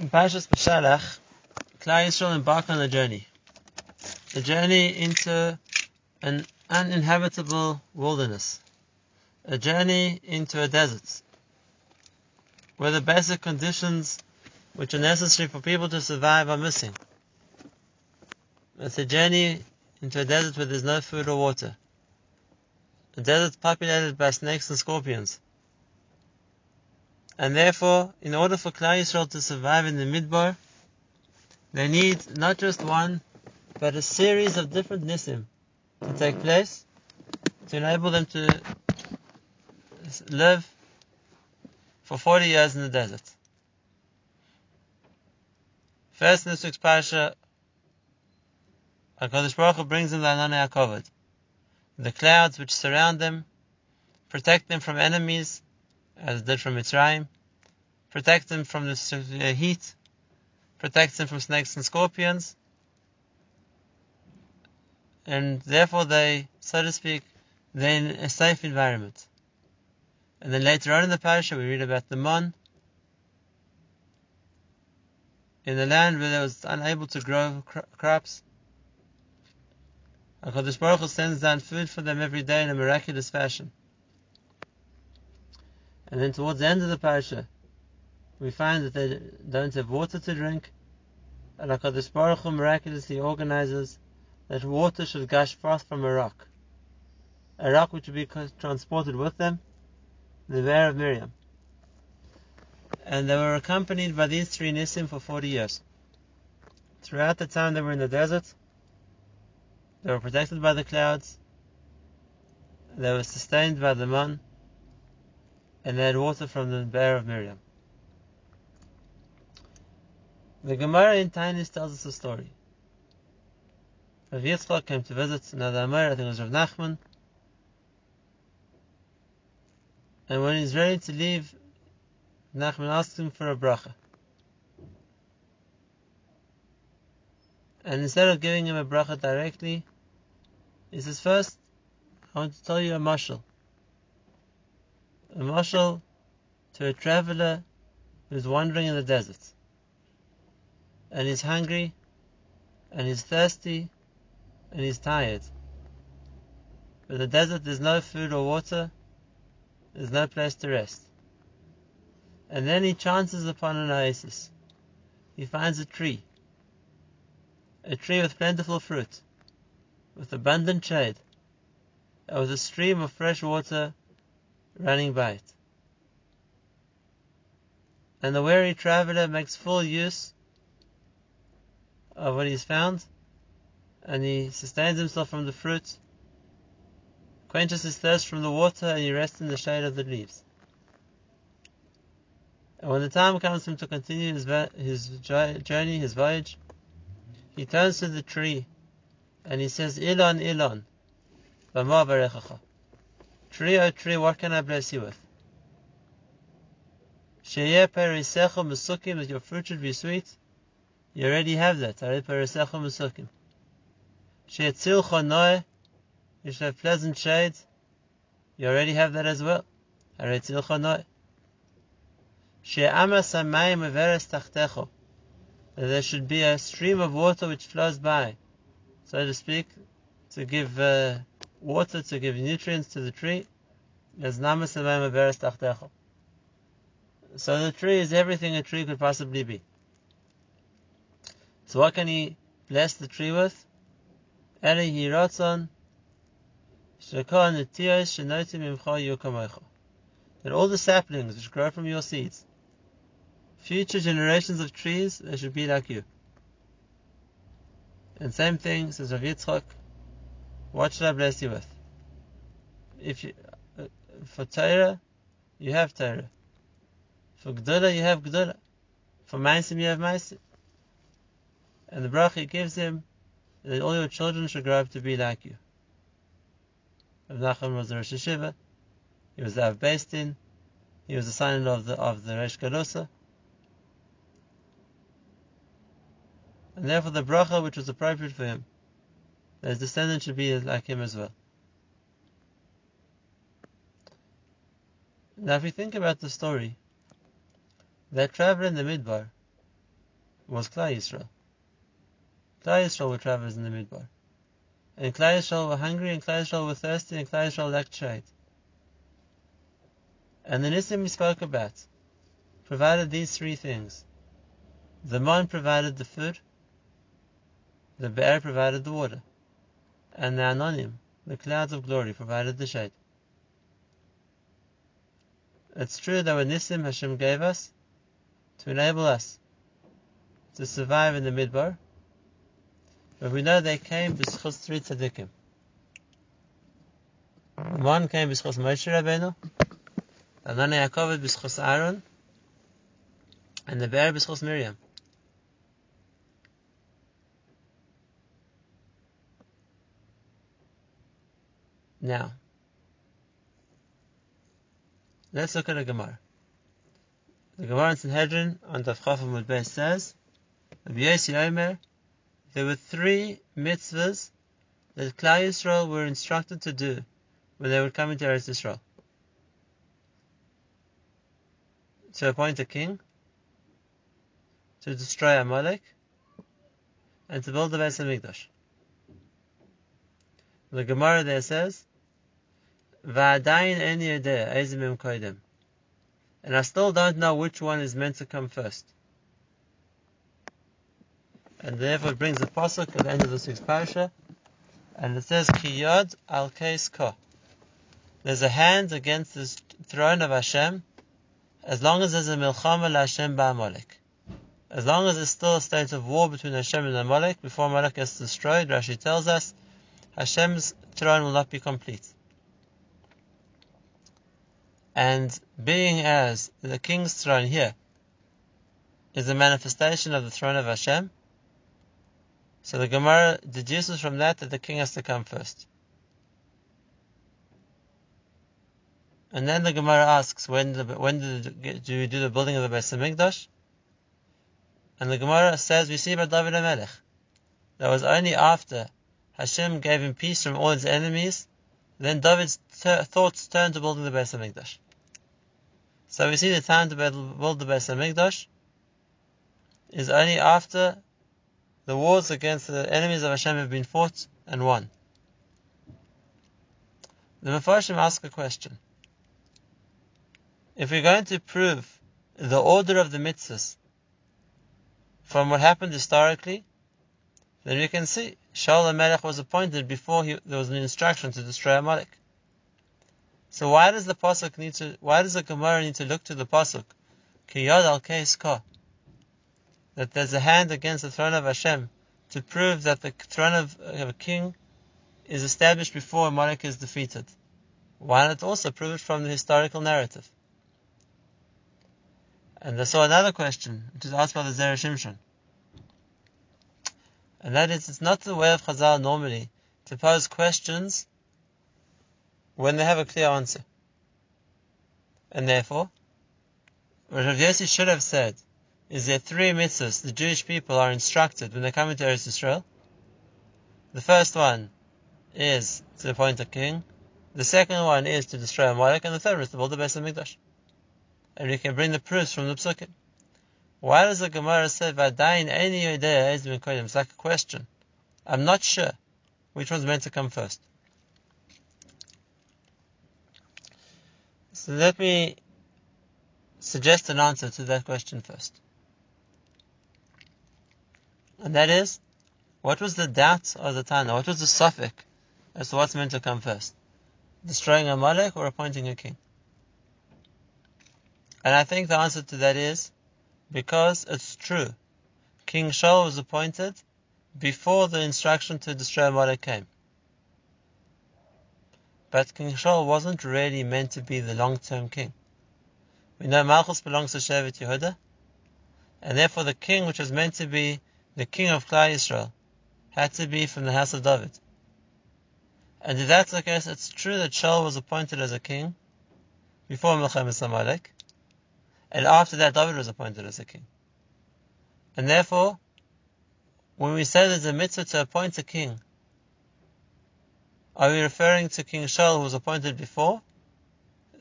In Parshas Beshalach, Klal Yisrael embark on a journey. A journey into an uninhabitable wilderness. A journey into a desert. Where the basic conditions which are necessary for people to survive are missing. It's a journey into a desert where there's no food or water. A desert populated by snakes and scorpions. And therefore, in order for Klal Yisrael to survive in the Midbar, they need not just one, but a series of different nisim to take place to enable them to live for 40 years in the desert. First in this week's parasha, HaKadosh Baruch Hu brings them the Ananei HaKovod. The clouds which surround them protect them from enemies as it did from Mitzrayim, protect them from the uh, heat, protect them from snakes and scorpions, and therefore they, so to speak, they're in a safe environment. And then later on in the parasha we read about the mon in the land where they was unable to grow crops. HaKadosh Baruch Hu sends down food for them every day in a miraculous fashion. And then towards the end of the parasha, we find that they don't have water to drink, and HaKadosh Baruch Hu miraculously organizes that water should gush forth from a rock. A rock which would be transported with them, the Be'er of Miriam. And they were accompanied by these three Nisim for 40 years. Throughout the time they were in the desert, they were protected by the clouds, they were sustained by the man, and they had water from the be'er of Miriam. The Gemara in Tainis tells us a story. Rav Yitzchak came to visit another Amora, I think it was Rav Nachman, and when he's ready to leave, Nachman asks him for a bracha. And instead of giving him a bracha directly, he says, first, I want to tell you a mashal a mashal to a traveler who's wandering in the desert. And he's hungry, and he's thirsty, and he's tired. But the desert there's no food or water, there's no place to rest. And then he chances upon an oasis. He finds a tree. A tree with plentiful fruit, with abundant shade, and with a stream of fresh water running by it. And the weary traveler makes full use of what he's found, and he sustains himself from the fruit, quenches his thirst from the water, and he rests in the shade of the leaves. And when the time comes for him to continue his, his journey, his voyage, he turns to the tree and he says, Ilon, Ilon, Bama. Tree, oh tree, what can I bless you with? Sheyeh perisecha musukim, that your fruit should be sweet. You already have that. Arei perisecha musukim. Sheyetzil chonoe, you should have pleasant shade. You already have that as well. Arei tzil chonoe. She'ama samayim tachtecho. That there should be a stream of water which flows by, so to speak, to give uh, water to give nutrients to the tree. So the tree is everything a tree could possibly be. So what can he bless the tree with? That all the saplings which grow from your seeds, future generations of trees, they should be like you. And same thing, says Rav Yitzchak, what should I bless you with? If you, uh, for Torah, you have Torah. For Gdula, you have Gdula. For Maisim, you have Maisim. And the bracha gives him that all your children should grow up to be like you. Rav Nachman was the Rosh Yeshiva. He was the Av Din. He was the son of the of the Resh Galusa. And therefore the bracha which was appropriate for him that his descendants should be like him as well. Now, if we think about the story, that traveler in the Midbar, was Klal Yisrael. Klal Yisrael were travelers in the Midbar. And Klal Yisrael were hungry, and Klal Yisrael were thirsty, and Klal Yisrael lacked shade. And the Nisim we spoke about provided these three things. The Mon provided the food, the Be'er provided the water, and the Anonim, the clouds of glory, provided the shade. It's true that when Nisim Hashem gave us to enable us to survive in the Midbar, but we know they came b'schus three tzaddikim. One came b'schus Moshe Rabbeinu, Ananei HaKovod b'schus Aaron, and the be'er b'schus Miriam. Now, let's look at a Gemara. The Gemara in Sanhedrin on Daf Chaf Amud says, Rabbi Omer, there were three mitzvahs that Klal Yisrael were instructed to do when they would come into Eretz Yisrael. To appoint a king, to destroy Amalek, and to build the Beis Hamikdash. The Gemara there says, "Va'adayin en ezimim koidem," and I still don't know which one is meant to come first. And therefore it brings the pasuk at the end of the sixth parasha, and it says, "Kiyod al keis ko." There's a hand against the throne of Hashem, as long as there's a milchama Hashem ba'amalek. As long as there's still a state of war between Hashem and Amalek, before Amalek is destroyed, Rashi tells us, Hashem's throne will not be complete. And being as the king's throne here is a manifestation of the throne of Hashem, so the Gemara deduces from that that the king has to come first. And then the Gemara asks, when, the, when did, do you do the building of the Beis Hamikdash? And the Gemara says, we see by David HaMelech, that was only after Hashem gave him peace from all his enemies, then David's ter- thoughts turned to building the Beis Hamikdash. So we see the time to build the Beis Hamikdash is only after the wars against the enemies of Hashem have been fought and won. The Mefarshim ask a question. If we're going to prove the order of the mitzvahs from what happened historically, then we can see Shaul Melech was appointed before he, there was an instruction to destroy Amalek. So why does the pasuk need to? Why does the Gemara need to look to the pasuk? Kiyad al ka. That there's a hand against the throne of Hashem to prove that the throne of, of a king is established before a monarch is defeated. Why not also prove it from the historical narrative? And I saw another question, which is asked by the Zera Shimshon. And that is, it's not the way of Chazal normally to pose questions when they have a clear answer. And therefore, Rav Yossi should have said is there three mitzvahs the Jewish people are instructed when they come into Eretz Israel. The first one is to appoint a king. The second one is to destroy a Amalek, and the third is to build the Beis Hamikdash and we can bring the proofs from the psukim. Why does the Gemara say Vadain any idea is It's like a question. I'm not sure which one's meant to come first. So let me suggest an answer to that question first. And that is, what was the doubt of the Tana? What was the safek as to what's meant to come first? Destroying Amalek or appointing a king? And I think the answer to that is because it's true. King Shaul was appointed before the instruction to destroy Amalek came. But King Shaul wasn't really meant to be the long-term king. We know Malchus belongs to Shevet Yehuda, and therefore the king which was meant to be the king of Klal Yisrael had to be from the house of David. And if that's the case, it's true that Shaul was appointed as a king before Melchizedek Amalek, and after that, David was appointed as a king. And therefore, when we say there's a mitzvah to appoint a king, are we referring to King Shaul who was appointed before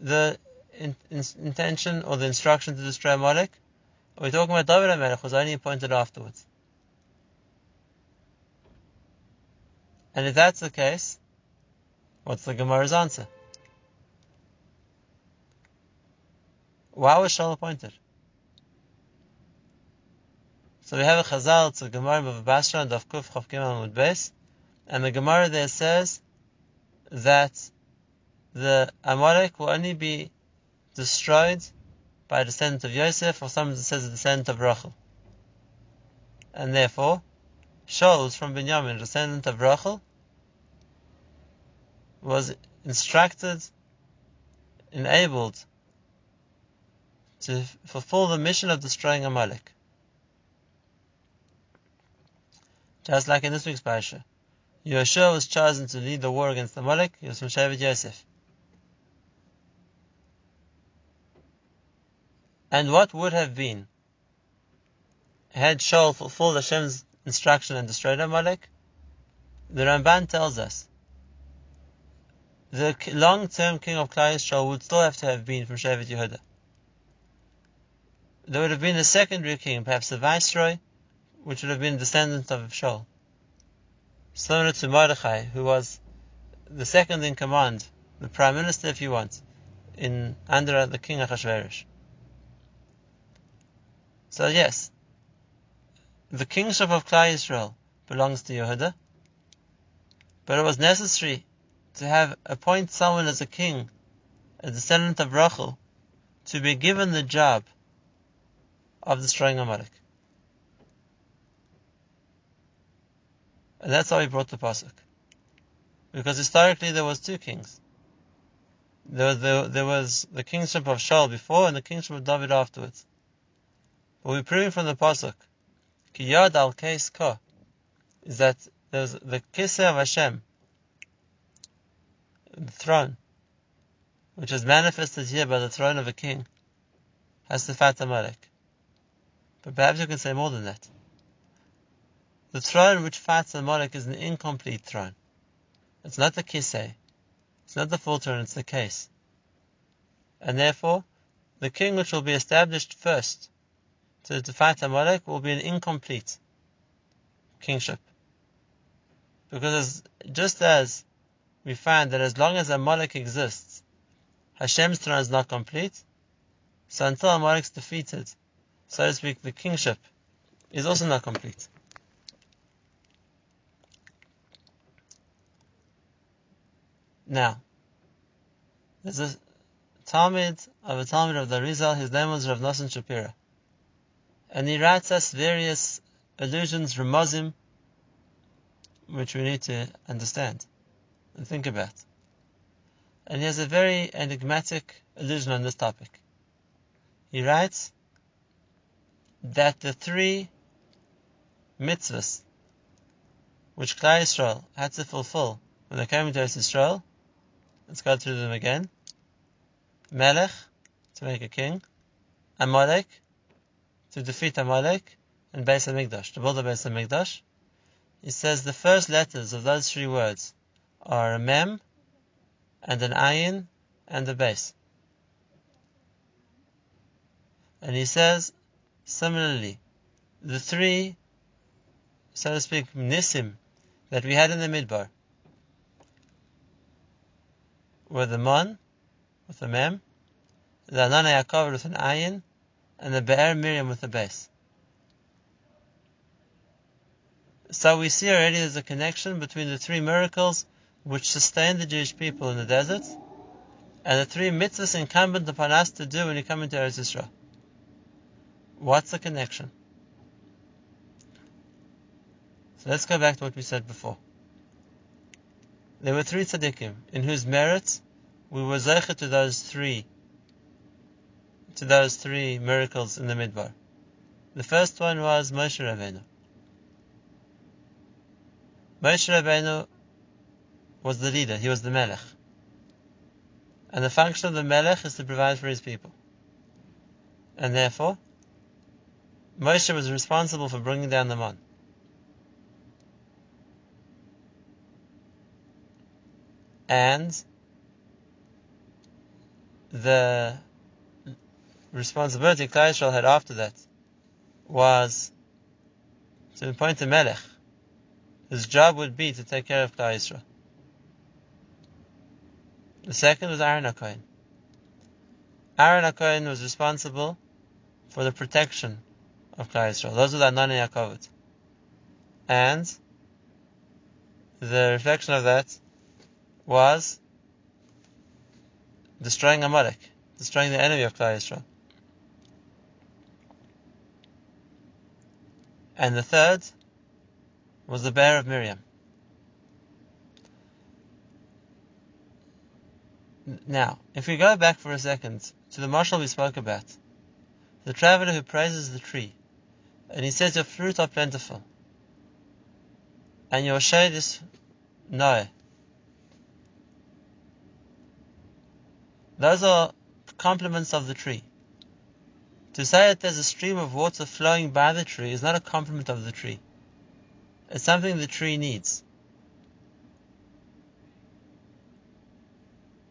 the in, in, intention or the instruction to destroy Amalek? Are We're talking about David HaMelech, who was only appointed afterwards. And if that's the case, what's the Gemara's answer? Why was Shaul appointed? So we have a Chazal, it's a Gemara of Basra and of Kuf Chav Gimel Beis, and the Gemara there says that the Amalek will only be destroyed by a descendant of Yosef, or someone says a descendant of Rachel. And therefore, Shaul from Binyamin, descendant of Rachel, was instructed, enabled to fulfill the mission of destroying Amalek. Just like in this week's parasha. Yehoshua was chosen to lead the war against Amalek, he was from Shevet Yosef. And what would have been had Shaul fulfilled Hashem's instruction and destroyed Amalek? The Ramban tells us the long-term king of Klal Yisrael would still have to have been from Shevet Yehuda. There would have been a secondary king, perhaps a viceroy, which would have been a descendant of Shaul. Similar to Mordechai, who was the second in command, the prime minister if you want, in under the king Achashverosh. So yes, the kingship of Klal Yisrael belongs to Yehuda, but it was necessary to have appoint someone as a king, a descendant of Rachel, to be given the job of destroying Amalek. And that's how he brought the pasuk. Because historically there was two kings. There, there, there was the kingship of Shaul before and the kingship of David afterwards. But we're proving from the pasuk, ki yad al is that there's the kiseh of Hashem, the throne, which is manifested here by the throne of a king, has the fat Amalek. But perhaps you can say more than that. The throne which fights Amalek is an incomplete throne. It's not the kiseh. It's not the full throne, it's the kes. And therefore, the king which will be established first to, to fight Amalek will be an incomplete kingship. Because just as we find that as long as Amalek exists, Hashem's throne is not complete, so until Amalek is defeated, so to speak, the kingship is also not complete. Now, there's a Talmud of a Talmud of the Arizal, his name was Rav Nosson Shapira. And he writes us various allusions, remozim, which we need to understand and think about. And he has a very enigmatic allusion on this topic. He writes that the three mitzvahs which Klal Yisrael had to fulfill when they came into Israel, let's go through them again. Melech, to make a king. Amalek, to defeat Amalek and Beis Hamikdash, to build the Beis Hamikdash. He says the first letters of those three words are a mem and an ayin and a beis. And he says, similarly, the three, so to speak, nisim that we had in the midbar were the mon with the mem, the Ananei HaKovod with an ayin, and the Be'er Miriam with a beis. So we see already there's a connection between the three miracles which sustained the Jewish people in the desert and the three mitzvahs incumbent upon us to do when we come into Eretz Yisrael. What's the connection? So let's go back to what we said before. There were three tzaddikim in whose merits we were zeichet to those three to those three miracles in the Midbar. The first one was Moshe Rabbeinu. Moshe Rabbeinu was the leader, he was the Melech. And the function of the Melech is to provide for his people. And therefore, Moshe was responsible for bringing down the man. And the responsibility Klal Yisrael had after that was to appoint a melech. His job would be to take care of Yisrael. The second was Aaron HaKohen. Aaron HaKohen was responsible for the protection of Klal Yisrael. Those were the Ananei HaKovod. And the reflection of that was destroying Amalek, destroying the enemy of Klal Yisrael. And the third was the be'er of Miriam. Now, if we go back for a second to the mashal we spoke about, the traveler who praises the tree, and he says, Your fruit are plentiful, and your shade is no. Those are compliments of the tree. To say that there's a stream of water flowing by the tree is not a compliment of the tree. It's something the tree needs.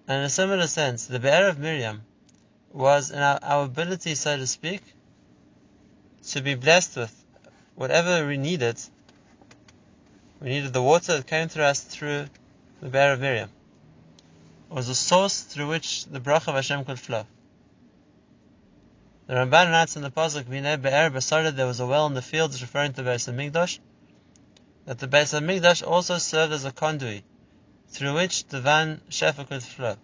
And in a similar sense, the Be'er of Miriam was in our, our ability, so to speak, to be blessed with whatever we needed. We needed the water that came through us through the Be'er of Miriam. It was a source through which the bracha of Hashem could flow. The Ramban writes in the pasuk, "V'nei be'er b'sarda," there was a well in the fields, referring to the Beis Hamikdash. That the Beis Hamikdash also served as a conduit through which Van Shefa could flow.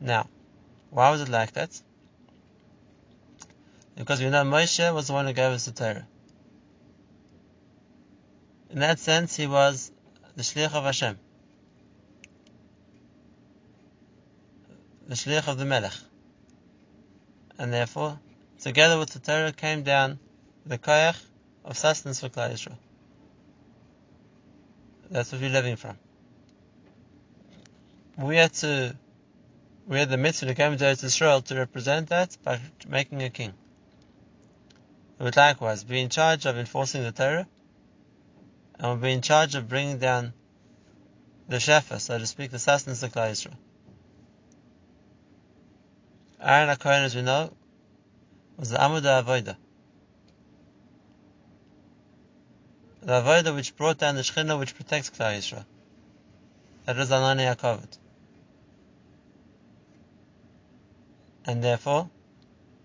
Now, why was it like that? Because we know Moshe was the one who gave us the Torah. In that sense, he was the Shliach of Hashem, the Shliach of the Melech. And therefore, together with the Torah came down the Koyach of sustenance for Klal Yisrael. That's what we're living from. We had to, we had the mitzvah to come to Israel to represent that by making a king. We would likewise be in charge of enforcing the Torah, and we'll be in charge of bringing down the Shefa, so to speak, the sustenance of Klal Yisrael. Aaron HaKohen, as we know, was the Amud Avodah. The avodah which brought down the Shekhinah which protects Klal Yisrael. That is Ananei HaKovod. And therefore,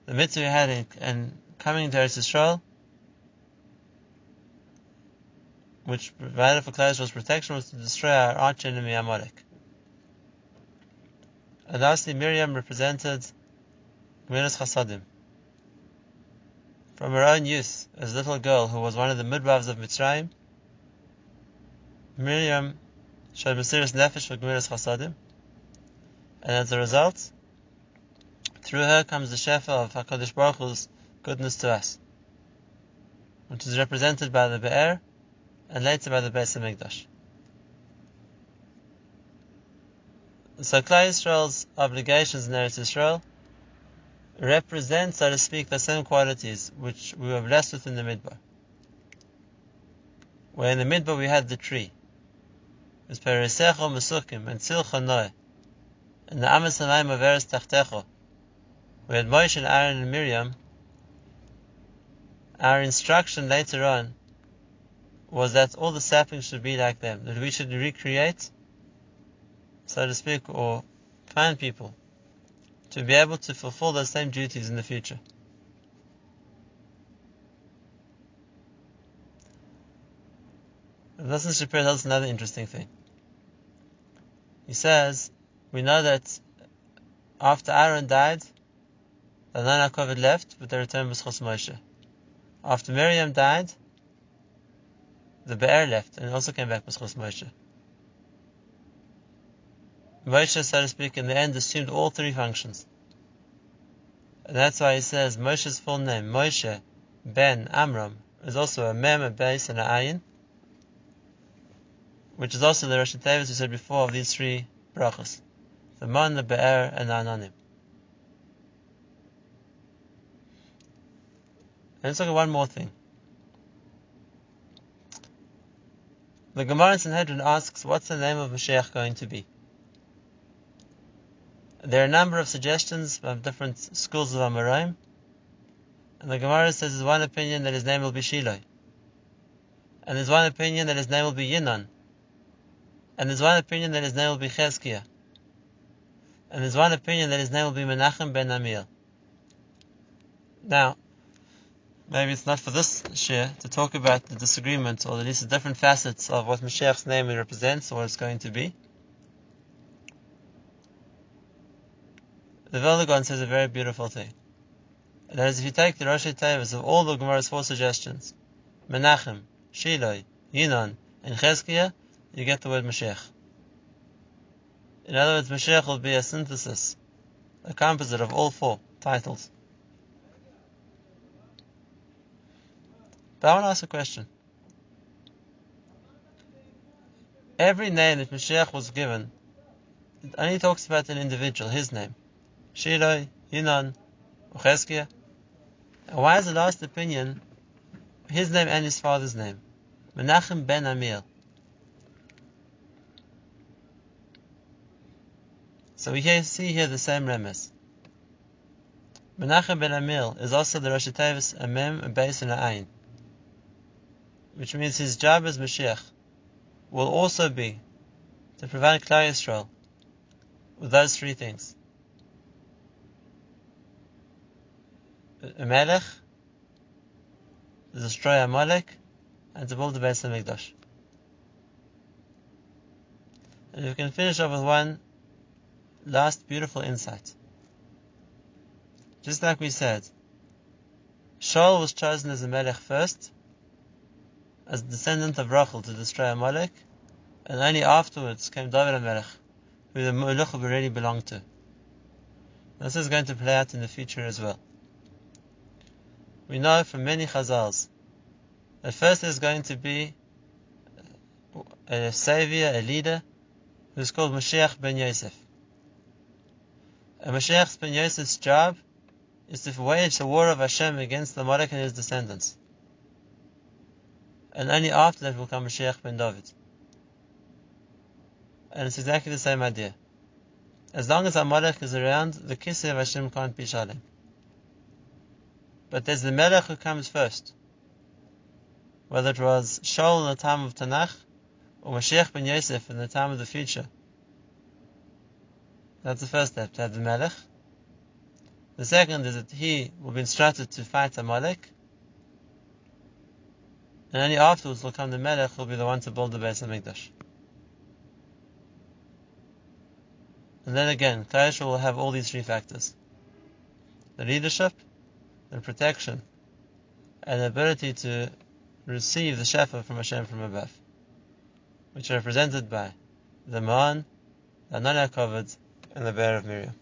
the mitzvah we had in, in coming to Eretz Yisrael, which provided for Klal Yisrael's protection, was to destroy our arch enemy Amalek. And lastly, Miriam represented Gemilas Chasadim from her own youth as a little girl who was one of the midwives of Mitzrayim, Miriam showed Mesiris Nefesh for Gemilas Chasadim, and as a result, through her comes the Shefa of HaKadosh Baruch Hu's goodness to us, which is represented by the Be'er and later by the Beis HaMikdash. So Klal Yisrael's obligations in Eretz Yisrael represent, so to speak, the same qualities which we were blessed with in the Midbar. Where in the Midbar we had the tree, with Perisecho Mesukim and Tzilcha Noe, and the Amas of Eretz Tachtecho, we had Moshe and Aaron and Miriam. Our instruction later on was that all the saplings should be like them, that we should recreate, so to speak, or find people to be able to fulfill those same duties in the future. Listen to tells us another interesting thing. He says, we know that after Aaron died, the Nana Kovid left, but they returned with Chos Moshe. After Miriam died, the Be'er left and also came back with Chos Moshe. Moshe, so to speak, in the end assumed all three functions. And that's why he says Moshe's full name, Moshe ben Amram, is also a mem, a beis, and an ayin, which is also the Rosh Tevis we said before of these three brachas, the man, the be'er, and the anonim. Let's look at one more thing. The Gemara in Sanhedrin asks, what's the name of Mashiach going to be? There are a number of suggestions of different schools of Amoraim, and the Gemara says there's one opinion that his name will be Shiloi. And there's one opinion that his name will be Yinon. And there's one opinion that his name will be Chezkiah. And there's one opinion that his name will be Menachem ben Amiel. Now, maybe it's not for this shiur to talk about the disagreement or at least the different facets of what Mashiach's name represents or what it's going to be. The Vilna Gaon says a very beautiful thing. And that is if you take the Rosh Tevas of all the Gemara's four suggestions, Menachem, Shiloi, Yinon, and Chezkiah, you get the word Mashiach. In other words, Mashiach will be a synthesis, a composite of all four titles. But I want to ask a question. Every name that Mashiach was given, it only talks about an individual, his name. Shiloi, Yinon, Chezkiah. And why is the last opinion his name and his father's name? Menachem ben Amir. So we here see here the same remes. Menachem ben Amir is also the Rosh Tevis, a mem, a beis, and ayin. Which means his job as Mashiach will also be to provide Klal Yisrael with those three things. A melech, to destroy Amalek, and to build the Beis Hamikdash. And we can finish off with one last beautiful insight. Just like we said, Shaul was chosen as a Melech first, as a descendant of Rachel to destroy Amalek, and only afterwards came David Melech, who the Melech already belonged to. This is going to play out in the future as well. We know from many Chazals at first there's going to be a savior, a leader, who's called Mashiach ben Yosef. And Mashiach ben Yosef's job is to wage the war of Hashem against the Amalek and his descendants. And only after that will come Mashiach ben David. And it's exactly the same idea. As long as Amalek is around, the Kisei of Hashem can't be Shalem. But there's the Melech who comes first whether it was Shaul in the time of Tanakh or Mashiach ben Yosef in the time of the future. That's the first step, to have the Melech. The second is that he will be instructed to fight Amalek. And only afterwards will come the Melech who will be the one to build the Beis Mikdash. And then again, Klal will have all these three factors. The leadership, the protection, and the ability to receive the Shefa from Hashem from above, which are represented by the Man, the Ananei HaKovod, and the Be'er of Miriam.